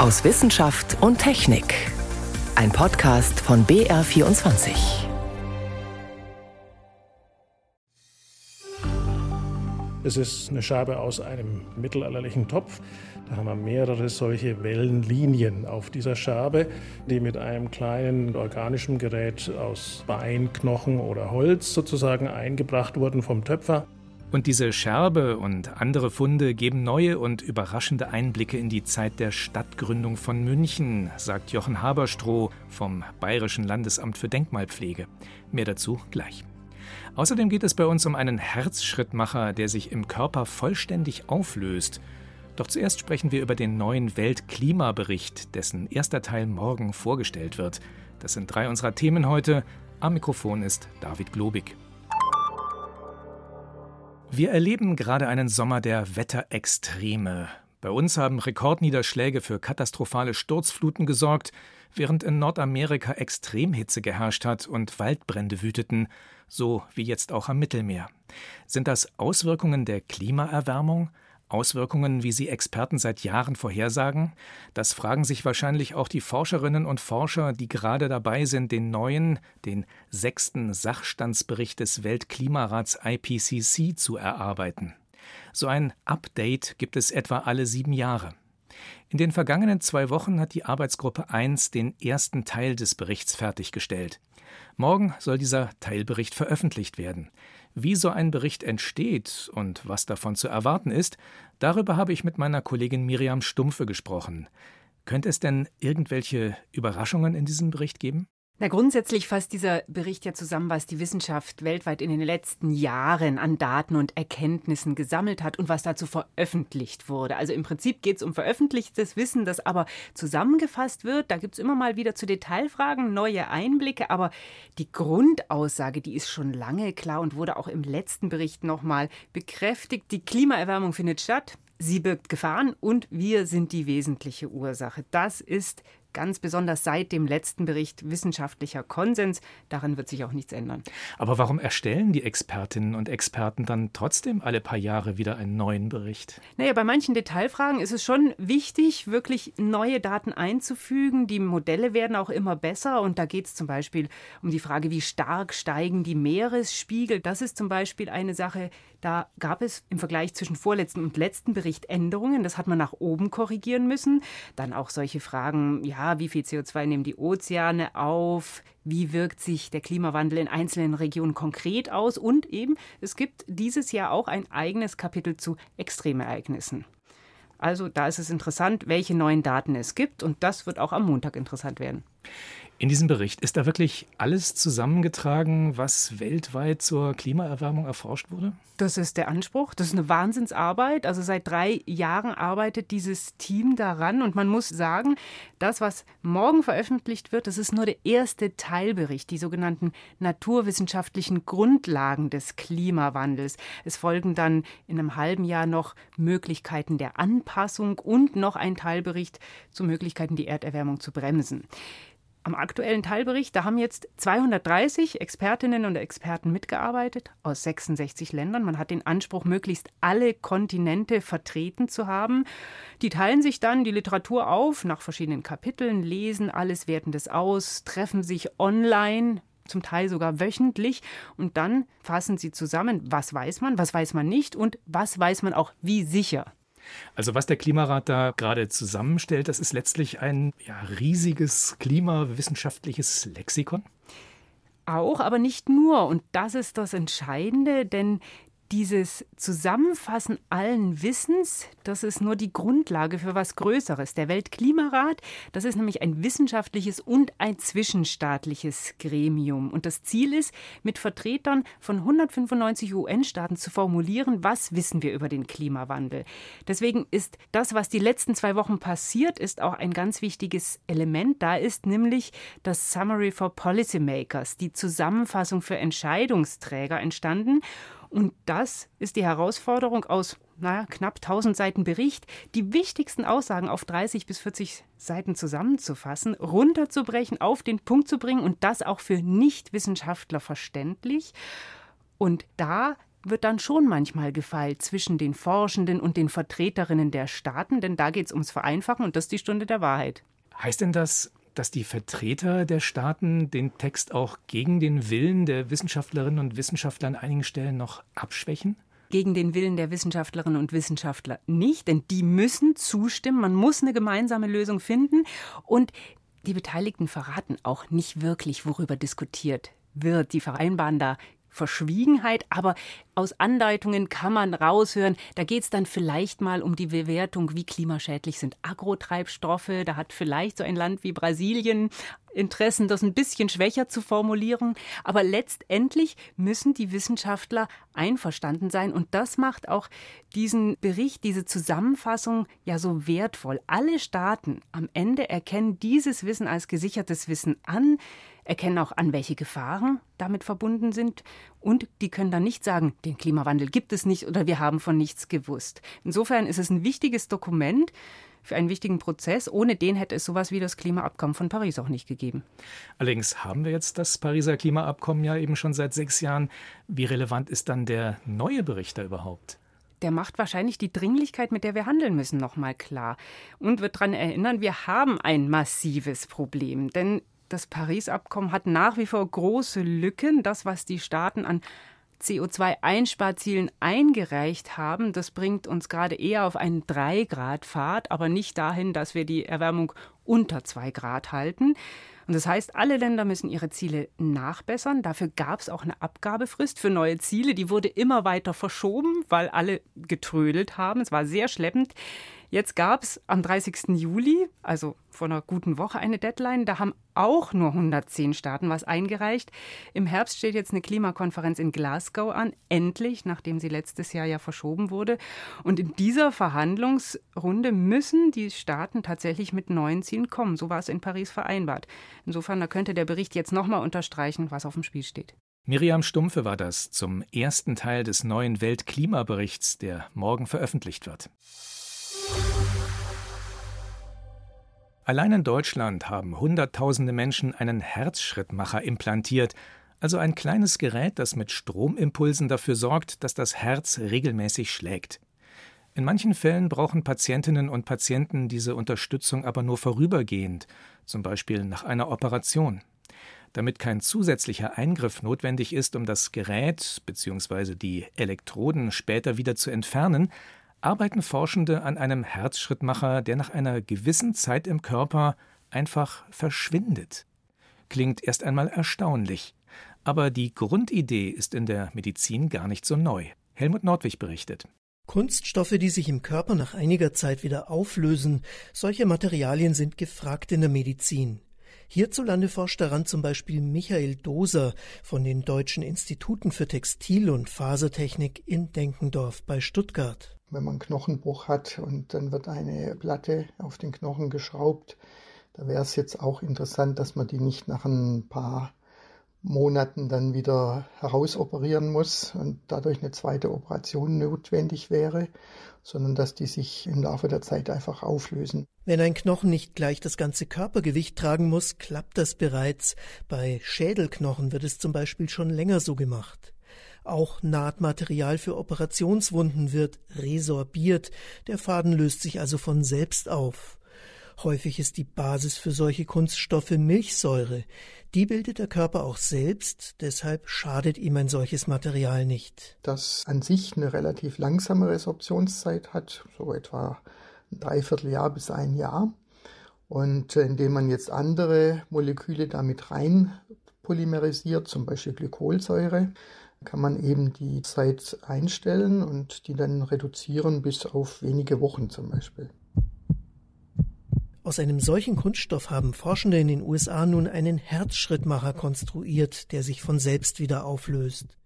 aus Wissenschaft und Technik. Ein Podcast von BR24. Es ist eine Schabe aus einem mittelalterlichen Topf. Da haben wir mehrere solche Wellenlinien auf dieser Schabe, die mit einem kleinen organischen Gerät aus Bein, Knochen oder Holz sozusagen eingebracht wurden vom Töpfer. Und diese Scherbe und andere Funde geben neue und überraschende Einblicke in die Zeit der Stadtgründung von München, sagt Jochen Haberstroh vom Bayerischen Landesamt für Denkmalpflege. Mehr dazu gleich. Außerdem geht es bei uns um einen Herzschrittmacher, der sich im Körper vollständig auflöst. Doch zuerst sprechen wir über den neuen Weltklimabericht, dessen erster Teil morgen vorgestellt wird. Das sind drei unserer Themen heute. Am Mikrofon ist David Globig. Wir erleben gerade einen Sommer der Wetterextreme. Bei uns haben Rekordniederschläge für katastrophale Sturzfluten gesorgt, während in Nordamerika Extremhitze geherrscht hat und Waldbrände wüteten, so wie jetzt auch am Mittelmeer. Sind das Auswirkungen der Klimaerwärmung? Auswirkungen, wie sie Experten seit Jahren vorhersagen? Das fragen sich wahrscheinlich auch die Forscherinnen und Forscher, die gerade dabei sind, den neuen, den sechsten Sachstandsbericht des Weltklimarats IPCC zu erarbeiten. So ein Update gibt es etwa alle sieben Jahre. In den vergangenen zwei Wochen hat die Arbeitsgruppe 1 den ersten Teil des Berichts fertiggestellt. Morgen soll dieser Teilbericht veröffentlicht werden. Wie so ein Bericht entsteht und was davon zu erwarten ist, darüber habe ich mit meiner Kollegin Miriam Stumpfe gesprochen. Könnte es denn irgendwelche Überraschungen in diesem Bericht geben? Na, grundsätzlich fasst dieser Bericht ja zusammen, was die Wissenschaft weltweit in den letzten Jahren an Daten und Erkenntnissen gesammelt hat und was dazu veröffentlicht wurde. Also im Prinzip geht es um veröffentlichtes Wissen, das aber zusammengefasst wird. Da gibt es immer mal wieder zu Detailfragen neue Einblicke, aber die Grundaussage, die ist schon lange klar und wurde auch im letzten Bericht nochmal bekräftigt. Die Klimaerwärmung findet statt. Sie birgt Gefahren und wir sind die wesentliche Ursache. Das ist ganz besonders seit dem letzten Bericht wissenschaftlicher Konsens. Daran wird sich auch nichts ändern. Aber warum erstellen die Expertinnen und Experten dann trotzdem alle paar Jahre wieder einen neuen Bericht? Naja, bei manchen Detailfragen ist es schon wichtig, wirklich neue Daten einzufügen. Die Modelle werden auch immer besser und da geht es zum Beispiel um die Frage, wie stark steigen die Meeresspiegel. Das ist zum Beispiel eine Sache, da gab es im Vergleich zwischen vorletzten und letzten Bericht Änderungen. Das hat man nach oben korrigieren müssen. Dann auch solche Fragen, ja, wie viel CO2 nehmen die Ozeane auf? Wie wirkt sich der Klimawandel in einzelnen Regionen konkret aus? Und eben, es gibt dieses Jahr auch ein eigenes Kapitel zu Extremereignissen. Also da ist es interessant, welche neuen Daten es gibt. Und das wird auch am Montag interessant werden. In diesem Bericht ist da wirklich alles zusammengetragen, was weltweit zur Klimaerwärmung erforscht wurde? Das ist der Anspruch. Das ist eine Wahnsinnsarbeit. Also seit drei Jahren arbeitet dieses Team daran. Und man muss sagen, das, was morgen veröffentlicht wird, das ist nur der erste Teilbericht, die sogenannten naturwissenschaftlichen Grundlagen des Klimawandels. Es folgen dann in einem halben Jahr noch Möglichkeiten der Anpassung und noch ein Teilbericht zu Möglichkeiten, die Erderwärmung zu bremsen. Am aktuellen Teilbericht, da haben jetzt 230 Expertinnen und Experten mitgearbeitet aus 66 Ländern. Man hat den Anspruch, möglichst alle Kontinente vertreten zu haben. Die teilen sich dann die Literatur auf nach verschiedenen Kapiteln, lesen alles, werten das aus, treffen sich online zum Teil sogar wöchentlich und dann fassen sie zusammen, was weiß man, was weiß man nicht und was weiß man auch wie sicher. Also was der Klimarat da gerade zusammenstellt, das ist letztlich ein ja, riesiges klimawissenschaftliches Lexikon. Auch, aber nicht nur. Und das ist das Entscheidende, denn dieses Zusammenfassen allen Wissens, das ist nur die Grundlage für was Größeres. Der Weltklimarat, das ist nämlich ein wissenschaftliches und ein zwischenstaatliches Gremium. Und das Ziel ist, mit Vertretern von 195 UN-Staaten zu formulieren, was wissen wir über den Klimawandel. Deswegen ist das, was die letzten zwei Wochen passiert ist, auch ein ganz wichtiges Element. Da ist nämlich das Summary for Policymakers, die Zusammenfassung für Entscheidungsträger entstanden. Und das ist die Herausforderung aus naja, knapp 1000 Seiten Bericht, die wichtigsten Aussagen auf 30 bis 40 Seiten zusammenzufassen, runterzubrechen, auf den Punkt zu bringen und das auch für Nichtwissenschaftler verständlich. Und da wird dann schon manchmal gefeilt zwischen den Forschenden und den Vertreterinnen der Staaten, denn da geht es ums Vereinfachen und das ist die Stunde der Wahrheit. Heißt denn das, dass die Vertreter der Staaten den Text auch gegen den Willen der Wissenschaftlerinnen und Wissenschaftler an einigen Stellen noch abschwächen? Gegen den Willen der Wissenschaftlerinnen und Wissenschaftler nicht, denn die müssen zustimmen. Man muss eine gemeinsame Lösung finden. Und die Beteiligten verraten auch nicht wirklich, worüber diskutiert wird. Die vereinbaren da Verschwiegenheit, aber aus Andeutungen kann man raushören, da geht es dann vielleicht mal um die Bewertung, wie klimaschädlich sind Agrotreibstoffe. Da hat vielleicht so ein Land wie Brasilien Interessen, das ein bisschen schwächer zu formulieren. Aber letztendlich müssen die Wissenschaftler einverstanden sein. Und das macht auch diesen Bericht, diese Zusammenfassung ja so wertvoll. Alle Staaten am Ende erkennen dieses Wissen als gesichertes Wissen an erkennen auch an, welche Gefahren damit verbunden sind und die können dann nicht sagen, den Klimawandel gibt es nicht oder wir haben von nichts gewusst. Insofern ist es ein wichtiges Dokument für einen wichtigen Prozess. Ohne den hätte es sowas wie das Klimaabkommen von Paris auch nicht gegeben. Allerdings haben wir jetzt das Pariser Klimaabkommen ja eben schon seit sechs Jahren. Wie relevant ist dann der neue Bericht da überhaupt? der macht wahrscheinlich die Dringlichkeit, mit der wir handeln müssen, nochmal klar. Und wird daran erinnern, wir haben ein massives Problem. Denn das Paris-Abkommen hat nach wie vor große Lücken. Das, was die Staaten an CO2-Einsparzielen eingereicht haben, das bringt uns gerade eher auf einen 3-Grad-Pfad, aber nicht dahin, dass wir die Erwärmung unter 2 Grad halten. Und das heißt, alle Länder müssen ihre Ziele nachbessern. Dafür gab es auch eine Abgabefrist für neue Ziele. Die wurde immer weiter verschoben, weil alle getrödelt haben. Es war sehr schleppend. Jetzt gab es am 30. Juli, also vor einer guten Woche, eine Deadline. Da haben auch nur 110 Staaten was eingereicht. Im Herbst steht jetzt eine Klimakonferenz in Glasgow an, endlich, nachdem sie letztes Jahr ja verschoben wurde. Und in dieser Verhandlungsrunde müssen die Staaten tatsächlich mit neuen Zielen kommen. So war es in Paris vereinbart. Insofern, da könnte der Bericht jetzt nochmal unterstreichen, was auf dem Spiel steht. Miriam Stumpfe war das zum ersten Teil des neuen Weltklimaberichts, der morgen veröffentlicht wird. Allein in Deutschland haben Hunderttausende Menschen einen Herzschrittmacher implantiert, also ein kleines Gerät, das mit Stromimpulsen dafür sorgt, dass das Herz regelmäßig schlägt. In manchen Fällen brauchen Patientinnen und Patienten diese Unterstützung aber nur vorübergehend, zum Beispiel nach einer Operation. Damit kein zusätzlicher Eingriff notwendig ist, um das Gerät bzw. die Elektroden später wieder zu entfernen, arbeiten Forschende an einem Herzschrittmacher, der nach einer gewissen Zeit im Körper einfach verschwindet. Klingt erst einmal erstaunlich, aber die Grundidee ist in der Medizin gar nicht so neu. Helmut Nordwig berichtet. Kunststoffe, die sich im Körper nach einiger Zeit wieder auflösen, solche Materialien sind gefragt in der Medizin. Hierzulande forscht daran zum Beispiel Michael Doser von den Deutschen Instituten für Textil- und Fasertechnik in Denkendorf bei Stuttgart wenn man Knochenbruch hat und dann wird eine Platte auf den Knochen geschraubt. Da wäre es jetzt auch interessant, dass man die nicht nach ein paar Monaten dann wieder herausoperieren muss und dadurch eine zweite Operation notwendig wäre, sondern dass die sich im Laufe der Zeit einfach auflösen. Wenn ein Knochen nicht gleich das ganze Körpergewicht tragen muss, klappt das bereits. Bei Schädelknochen wird es zum Beispiel schon länger so gemacht. Auch Nahtmaterial für Operationswunden wird resorbiert, der Faden löst sich also von selbst auf. Häufig ist die Basis für solche Kunststoffe Milchsäure. Die bildet der Körper auch selbst, deshalb schadet ihm ein solches Material nicht. Das an sich eine relativ langsame Resorptionszeit hat, so etwa ein Dreivierteljahr bis ein Jahr. Und äh, indem man jetzt andere Moleküle damit rein polymerisiert, zum Beispiel Glykolsäure, kann man eben die Zeit einstellen und die dann reduzieren bis auf wenige Wochen zum Beispiel. Aus einem solchen Kunststoff haben Forschende in den USA nun einen Herzschrittmacher konstruiert, der sich von selbst wieder auflöst.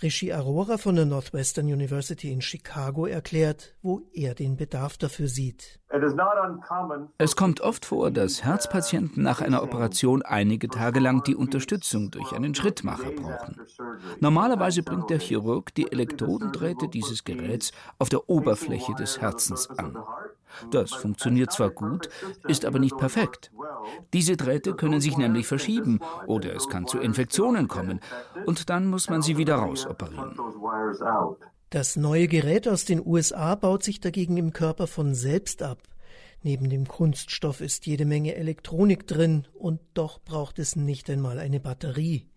Rishi Arora von der Northwestern University in Chicago erklärt, wo er den Bedarf dafür sieht. Es kommt oft vor, dass Herzpatienten nach einer Operation einige Tage lang die Unterstützung durch einen Schrittmacher brauchen. Normalerweise bringt der Chirurg die Elektrodendrähte dieses Geräts auf der Oberfläche des Herzens an. Das funktioniert zwar gut, ist aber nicht perfekt. Diese Drähte können sich nämlich verschieben oder es kann zu Infektionen kommen und dann muss man sie wieder rausoperieren. Das neue Gerät aus den USA baut sich dagegen im Körper von selbst ab. Neben dem Kunststoff ist jede Menge Elektronik drin und doch braucht es nicht einmal eine Batterie.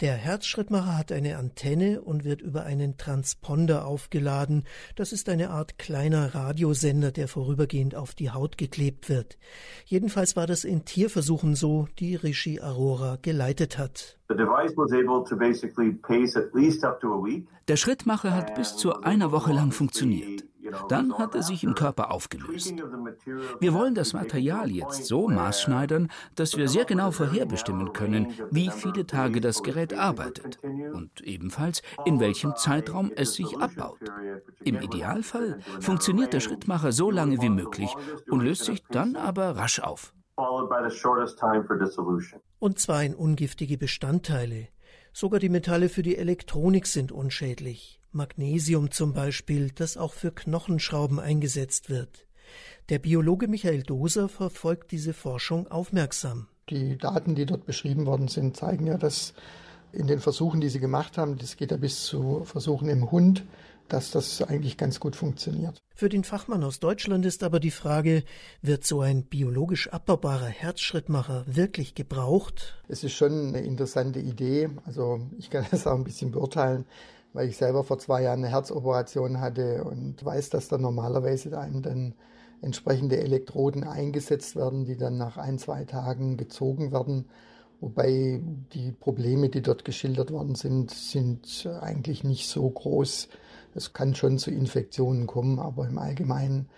Der Herzschrittmacher hat eine Antenne und wird über einen Transponder aufgeladen. Das ist eine Art kleiner Radiosender, der vorübergehend auf die Haut geklebt wird. Jedenfalls war das in Tierversuchen so, die Rishi Arora geleitet hat. Der Schrittmacher hat bis zu einer Woche lang funktioniert. Dann hat er sich im Körper aufgelöst. Wir wollen das Material jetzt so maßschneidern, dass wir sehr genau vorherbestimmen können, wie viele Tage das Gerät arbeitet und ebenfalls in welchem Zeitraum es sich abbaut. Im Idealfall funktioniert der Schrittmacher so lange wie möglich und löst sich dann aber rasch auf. Und zwar in ungiftige Bestandteile. Sogar die Metalle für die Elektronik sind unschädlich. Magnesium zum Beispiel, das auch für Knochenschrauben eingesetzt wird. Der Biologe Michael Doser verfolgt diese Forschung aufmerksam. Die Daten, die dort beschrieben worden sind, zeigen ja, dass in den Versuchen, die sie gemacht haben, das geht ja bis zu Versuchen im Hund, dass das eigentlich ganz gut funktioniert. Für den Fachmann aus Deutschland ist aber die Frage, wird so ein biologisch abbaubarer Herzschrittmacher wirklich gebraucht? Es ist schon eine interessante Idee. Also ich kann das auch ein bisschen beurteilen weil ich selber vor zwei Jahren eine Herzoperation hatte und weiß, dass da normalerweise einem dann entsprechende Elektroden eingesetzt werden, die dann nach ein, zwei Tagen gezogen werden. Wobei die Probleme, die dort geschildert worden sind, sind eigentlich nicht so groß. Es kann schon zu Infektionen kommen, aber im Allgemeinen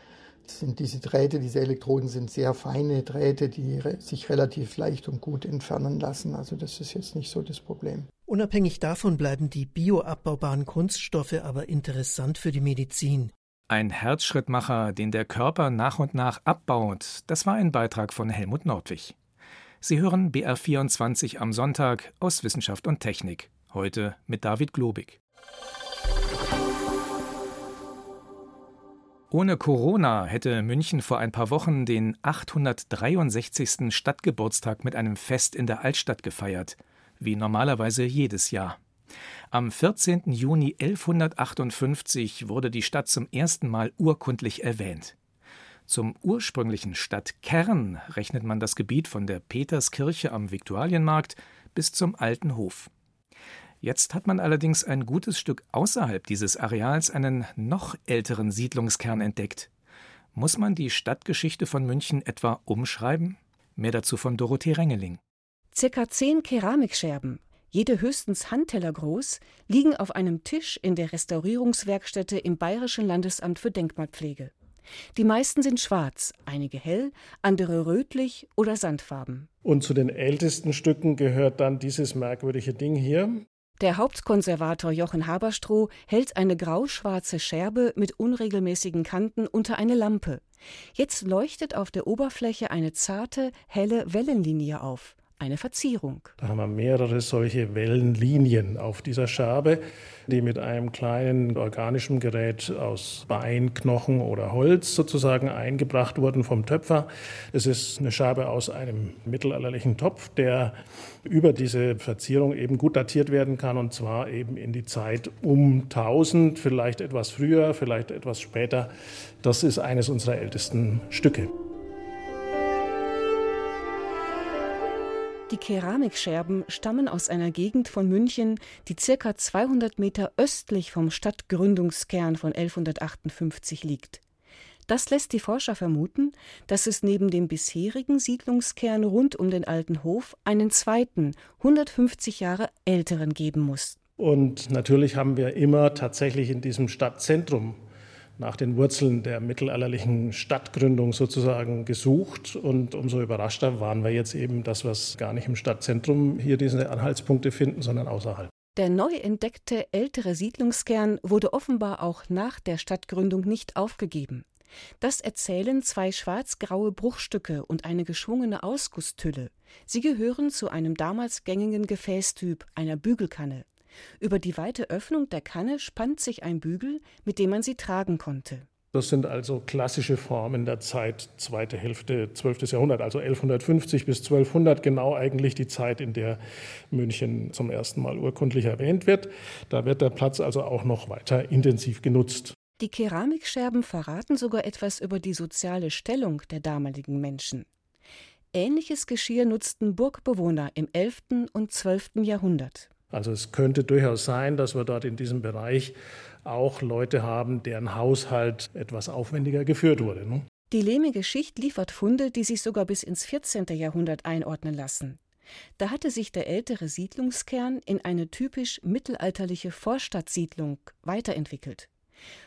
sind diese Drähte, diese Elektroden sind sehr feine Drähte, die sich relativ leicht und gut entfernen lassen. Also das ist jetzt nicht so das Problem. Unabhängig davon bleiben die bioabbaubaren Kunststoffe aber interessant für die Medizin. Ein Herzschrittmacher, den der Körper nach und nach abbaut, das war ein Beitrag von Helmut Nordwig. Sie hören BR24 am Sonntag aus Wissenschaft und Technik. Heute mit David Globig. Ohne Corona hätte München vor ein paar Wochen den 863. Stadtgeburtstag mit einem Fest in der Altstadt gefeiert wie normalerweise jedes Jahr. Am 14. Juni 1158 wurde die Stadt zum ersten Mal urkundlich erwähnt. Zum ursprünglichen Stadtkern rechnet man das Gebiet von der Peterskirche am Viktualienmarkt bis zum Alten Hof. Jetzt hat man allerdings ein gutes Stück außerhalb dieses Areals einen noch älteren Siedlungskern entdeckt. Muss man die Stadtgeschichte von München etwa umschreiben? Mehr dazu von Dorothee Rengeling. Circa zehn Keramikscherben, jede höchstens Handteller groß, liegen auf einem Tisch in der Restaurierungswerkstätte im Bayerischen Landesamt für Denkmalpflege. Die meisten sind schwarz, einige hell, andere rötlich oder sandfarben. Und zu den ältesten Stücken gehört dann dieses merkwürdige Ding hier. Der Hauptkonservator Jochen Haberstroh hält eine grau-schwarze Scherbe mit unregelmäßigen Kanten unter eine Lampe. Jetzt leuchtet auf der Oberfläche eine zarte, helle Wellenlinie auf eine Verzierung. Da haben wir mehrere solche Wellenlinien auf dieser Schabe, die mit einem kleinen organischen Gerät aus Bein, Knochen oder Holz sozusagen eingebracht wurden vom Töpfer. Es ist eine Schabe aus einem mittelalterlichen Topf, der über diese Verzierung eben gut datiert werden kann und zwar eben in die Zeit um 1000, vielleicht etwas früher, vielleicht etwas später. Das ist eines unserer ältesten Stücke. Die Keramikscherben stammen aus einer Gegend von München, die circa 200 Meter östlich vom Stadtgründungskern von 1158 liegt. Das lässt die Forscher vermuten, dass es neben dem bisherigen Siedlungskern rund um den alten Hof einen zweiten, 150 Jahre älteren geben muss. Und natürlich haben wir immer tatsächlich in diesem Stadtzentrum nach den Wurzeln der mittelalterlichen Stadtgründung sozusagen gesucht. Und umso überraschter waren wir jetzt eben, dass wir gar nicht im Stadtzentrum hier diese Anhaltspunkte finden, sondern außerhalb. Der neu entdeckte ältere Siedlungskern wurde offenbar auch nach der Stadtgründung nicht aufgegeben. Das erzählen zwei schwarz-graue Bruchstücke und eine geschwungene Ausgusstülle. Sie gehören zu einem damals gängigen Gefäßtyp, einer Bügelkanne. Über die weite Öffnung der Kanne spannt sich ein Bügel, mit dem man sie tragen konnte. Das sind also klassische Formen der Zeit, zweite Hälfte 12. Jahrhundert, also 1150 bis 1200, genau eigentlich die Zeit, in der München zum ersten Mal urkundlich erwähnt wird. Da wird der Platz also auch noch weiter intensiv genutzt. Die Keramikscherben verraten sogar etwas über die soziale Stellung der damaligen Menschen. Ähnliches Geschirr nutzten Burgbewohner im 11. und 12. Jahrhundert. Also es könnte durchaus sein, dass wir dort in diesem Bereich auch Leute haben, deren Haushalt etwas aufwendiger geführt wurde. Ne? Die lehmige Schicht liefert Funde, die sich sogar bis ins 14. Jahrhundert einordnen lassen. Da hatte sich der ältere Siedlungskern in eine typisch mittelalterliche Vorstadtsiedlung weiterentwickelt.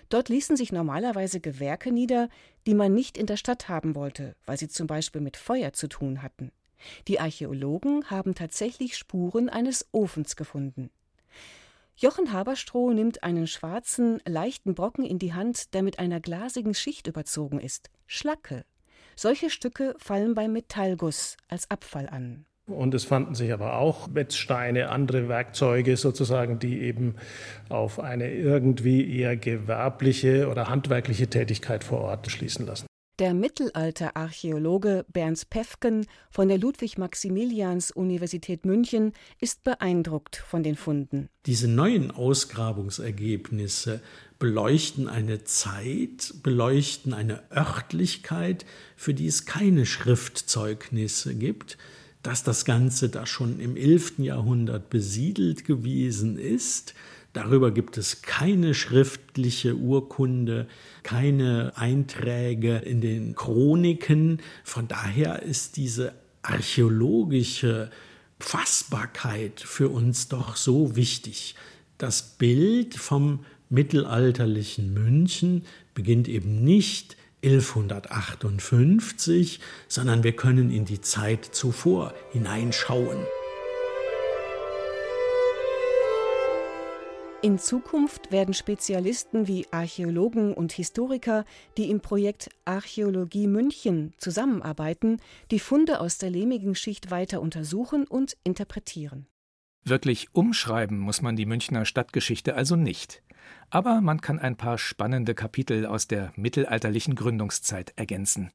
Dort ließen sich normalerweise Gewerke nieder, die man nicht in der Stadt haben wollte, weil sie zum Beispiel mit Feuer zu tun hatten. Die Archäologen haben tatsächlich Spuren eines Ofens gefunden. Jochen Haberstroh nimmt einen schwarzen, leichten Brocken in die Hand, der mit einer glasigen Schicht überzogen ist. Schlacke. Solche Stücke fallen beim Metallguss als Abfall an. Und es fanden sich aber auch Wetzsteine, andere Werkzeuge sozusagen, die eben auf eine irgendwie eher gewerbliche oder handwerkliche Tätigkeit vor Ort schließen lassen. Der Mittelalterarchäologe Bernd Pefken von der Ludwig-Maximilians-Universität München ist beeindruckt von den Funden. Diese neuen Ausgrabungsergebnisse beleuchten eine Zeit, beleuchten eine Örtlichkeit, für die es keine Schriftzeugnisse gibt, dass das Ganze da schon im 11. Jahrhundert besiedelt gewesen ist, Darüber gibt es keine schriftliche Urkunde, keine Einträge in den Chroniken. Von daher ist diese archäologische Fassbarkeit für uns doch so wichtig. Das Bild vom mittelalterlichen München beginnt eben nicht 1158, sondern wir können in die Zeit zuvor hineinschauen. In Zukunft werden Spezialisten wie Archäologen und Historiker, die im Projekt Archäologie München zusammenarbeiten, die Funde aus der lehmigen Schicht weiter untersuchen und interpretieren. Wirklich umschreiben muss man die Münchner Stadtgeschichte also nicht. Aber man kann ein paar spannende Kapitel aus der mittelalterlichen Gründungszeit ergänzen.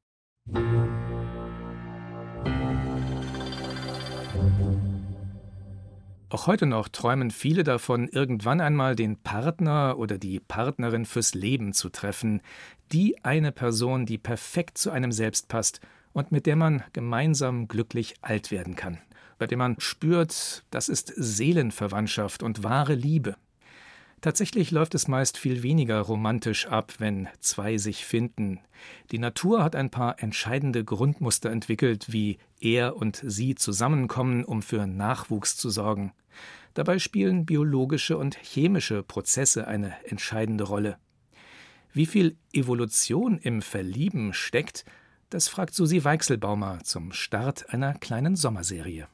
Auch heute noch träumen viele davon, irgendwann einmal den Partner oder die Partnerin fürs Leben zu treffen, die eine Person, die perfekt zu einem selbst passt und mit der man gemeinsam glücklich alt werden kann, bei der man spürt, das ist Seelenverwandtschaft und wahre Liebe. Tatsächlich läuft es meist viel weniger romantisch ab, wenn zwei sich finden. Die Natur hat ein paar entscheidende Grundmuster entwickelt, wie er und sie zusammenkommen, um für Nachwuchs zu sorgen. Dabei spielen biologische und chemische Prozesse eine entscheidende Rolle. Wie viel Evolution im Verlieben steckt, das fragt Susi Weichselbaumer zum Start einer kleinen Sommerserie.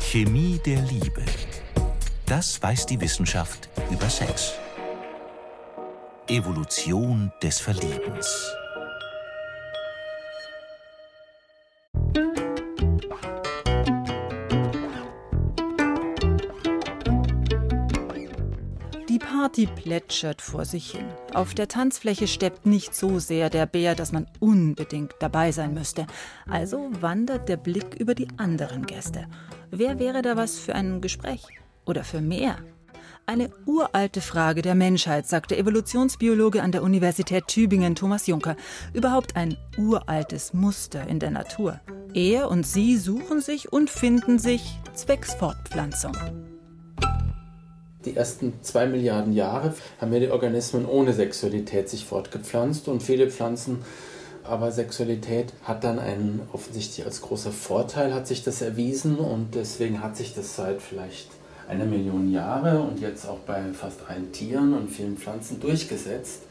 Chemie der Liebe. Das weiß die Wissenschaft über Sex. Evolution des Verliebens. Party plätschert vor sich hin. Auf der Tanzfläche steppt nicht so sehr der Bär, dass man unbedingt dabei sein müsste. Also wandert der Blick über die anderen Gäste. Wer wäre da was für ein Gespräch? Oder für mehr? Eine uralte Frage der Menschheit, sagt der Evolutionsbiologe an der Universität Tübingen Thomas Juncker. Überhaupt ein uraltes Muster in der Natur. Er und sie suchen sich und finden sich zwecks Fortpflanzung. Die ersten zwei Milliarden Jahre haben ja die Organismen ohne Sexualität sich fortgepflanzt und viele Pflanzen aber Sexualität hat dann einen offensichtlich als großer Vorteil hat sich das erwiesen und deswegen hat sich das seit vielleicht einer Million Jahre und jetzt auch bei fast allen Tieren und vielen Pflanzen durchgesetzt,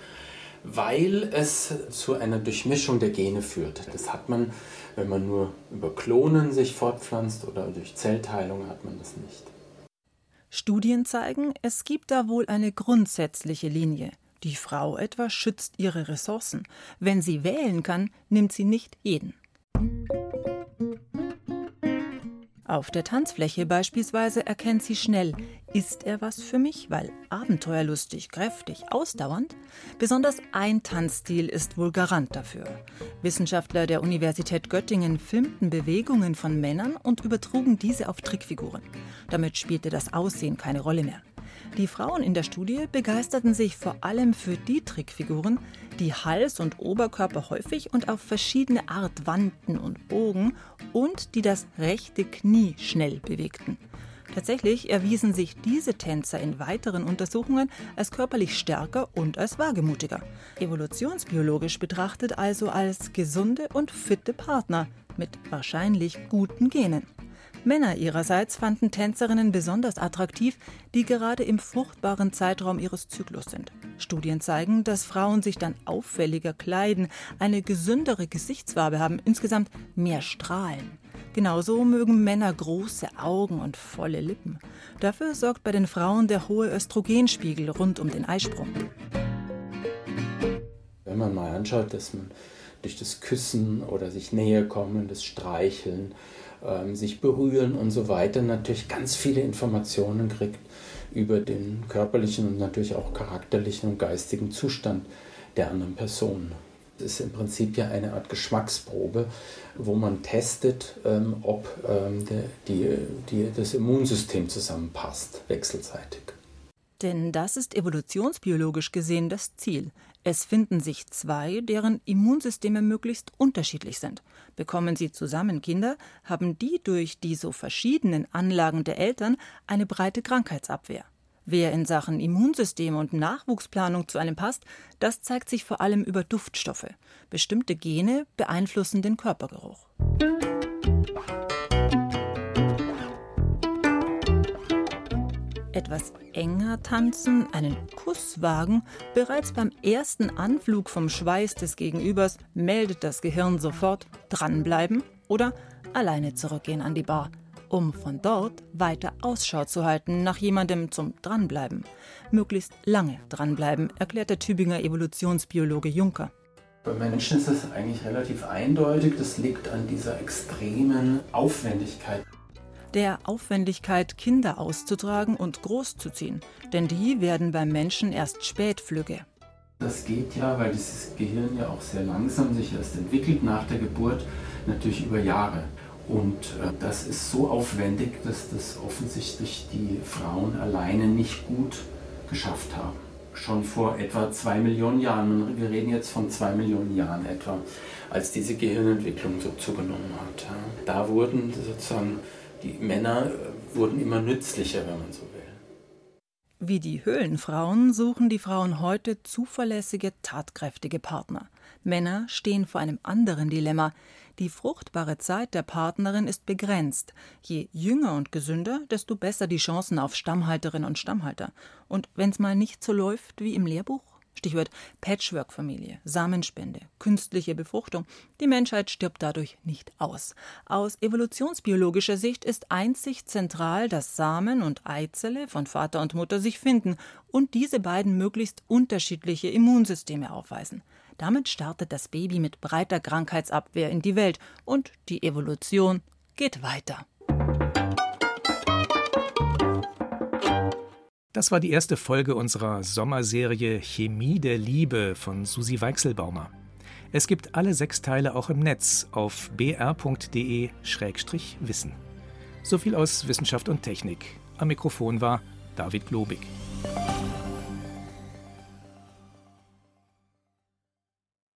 weil es zu einer Durchmischung der Gene führt. Das hat man, wenn man nur über Klonen sich fortpflanzt oder durch Zellteilung hat man das nicht. Studien zeigen, es gibt da wohl eine grundsätzliche Linie. Die Frau etwa schützt ihre Ressourcen. Wenn sie wählen kann, nimmt sie nicht jeden. Auf der Tanzfläche beispielsweise erkennt sie schnell, ist er was für mich, weil abenteuerlustig, kräftig, ausdauernd? Besonders ein Tanzstil ist wohl Garant dafür. Wissenschaftler der Universität Göttingen filmten Bewegungen von Männern und übertrugen diese auf Trickfiguren. Damit spielte das Aussehen keine Rolle mehr. Die Frauen in der Studie begeisterten sich vor allem für die Trickfiguren, die Hals und Oberkörper häufig und auf verschiedene Art wandten und bogen und die das rechte Knie schnell bewegten. Tatsächlich erwiesen sich diese Tänzer in weiteren Untersuchungen als körperlich stärker und als wagemutiger. Evolutionsbiologisch betrachtet also als gesunde und fitte Partner mit wahrscheinlich guten Genen. Männer ihrerseits fanden Tänzerinnen besonders attraktiv, die gerade im fruchtbaren Zeitraum ihres Zyklus sind. Studien zeigen, dass Frauen sich dann auffälliger kleiden, eine gesündere Gesichtsfarbe haben, insgesamt mehr strahlen. Genauso mögen Männer große Augen und volle Lippen. Dafür sorgt bei den Frauen der hohe Östrogenspiegel rund um den Eisprung. Wenn man mal anschaut, dass man durch das Küssen oder sich näher kommen, das Streicheln, ähm, sich berühren und so weiter, natürlich ganz viele Informationen kriegt über den körperlichen und natürlich auch charakterlichen und geistigen Zustand der anderen Person. Das ist im Prinzip ja eine Art Geschmacksprobe, wo man testet, ähm, ob ähm, der, die, die, das Immunsystem zusammenpasst, wechselseitig. Denn das ist evolutionsbiologisch gesehen das Ziel. Es finden sich zwei, deren Immunsysteme möglichst unterschiedlich sind. Bekommen sie zusammen Kinder, haben die durch die so verschiedenen Anlagen der Eltern eine breite Krankheitsabwehr. Wer in Sachen Immunsystem und Nachwuchsplanung zu einem passt, das zeigt sich vor allem über Duftstoffe. Bestimmte Gene beeinflussen den Körpergeruch. Etwas enger tanzen, einen Kuss wagen, bereits beim ersten Anflug vom Schweiß des Gegenübers meldet das Gehirn sofort dranbleiben oder alleine zurückgehen an die Bar, um von dort weiter Ausschau zu halten nach jemandem zum Dranbleiben. Möglichst lange dranbleiben, erklärt der Tübinger Evolutionsbiologe Juncker. Bei Menschen ist es eigentlich relativ eindeutig, das liegt an dieser extremen Aufwendigkeit der Aufwendigkeit, Kinder auszutragen und großzuziehen, denn die werden beim Menschen erst spät flügge. Das geht ja, weil das Gehirn ja auch sehr langsam sich erst entwickelt nach der Geburt, natürlich über Jahre. Und äh, das ist so aufwendig, dass das offensichtlich die Frauen alleine nicht gut geschafft haben. Schon vor etwa zwei Millionen Jahren, wir reden jetzt von zwei Millionen Jahren etwa, als diese Gehirnentwicklung so zugenommen hat. Da wurden sozusagen die Männer äh, wurden immer nützlicher, wenn man so will. Wie die Höhlenfrauen suchen die Frauen heute zuverlässige, tatkräftige Partner. Männer stehen vor einem anderen Dilemma. Die fruchtbare Zeit der Partnerin ist begrenzt. Je jünger und gesünder, desto besser die Chancen auf Stammhalterin und Stammhalter. Und wenn's mal nicht so läuft wie im Lehrbuch? Stichwort Patchwork-Familie, Samenspende, künstliche Befruchtung. Die Menschheit stirbt dadurch nicht aus. Aus evolutionsbiologischer Sicht ist einzig zentral, dass Samen und Eizelle von Vater und Mutter sich finden und diese beiden möglichst unterschiedliche Immunsysteme aufweisen. Damit startet das Baby mit breiter Krankheitsabwehr in die Welt und die Evolution geht weiter. Das war die erste Folge unserer Sommerserie Chemie der Liebe von Susi Weichselbaumer. Es gibt alle sechs Teile auch im Netz auf br.de-wissen. So viel aus Wissenschaft und Technik. Am Mikrofon war David Globig.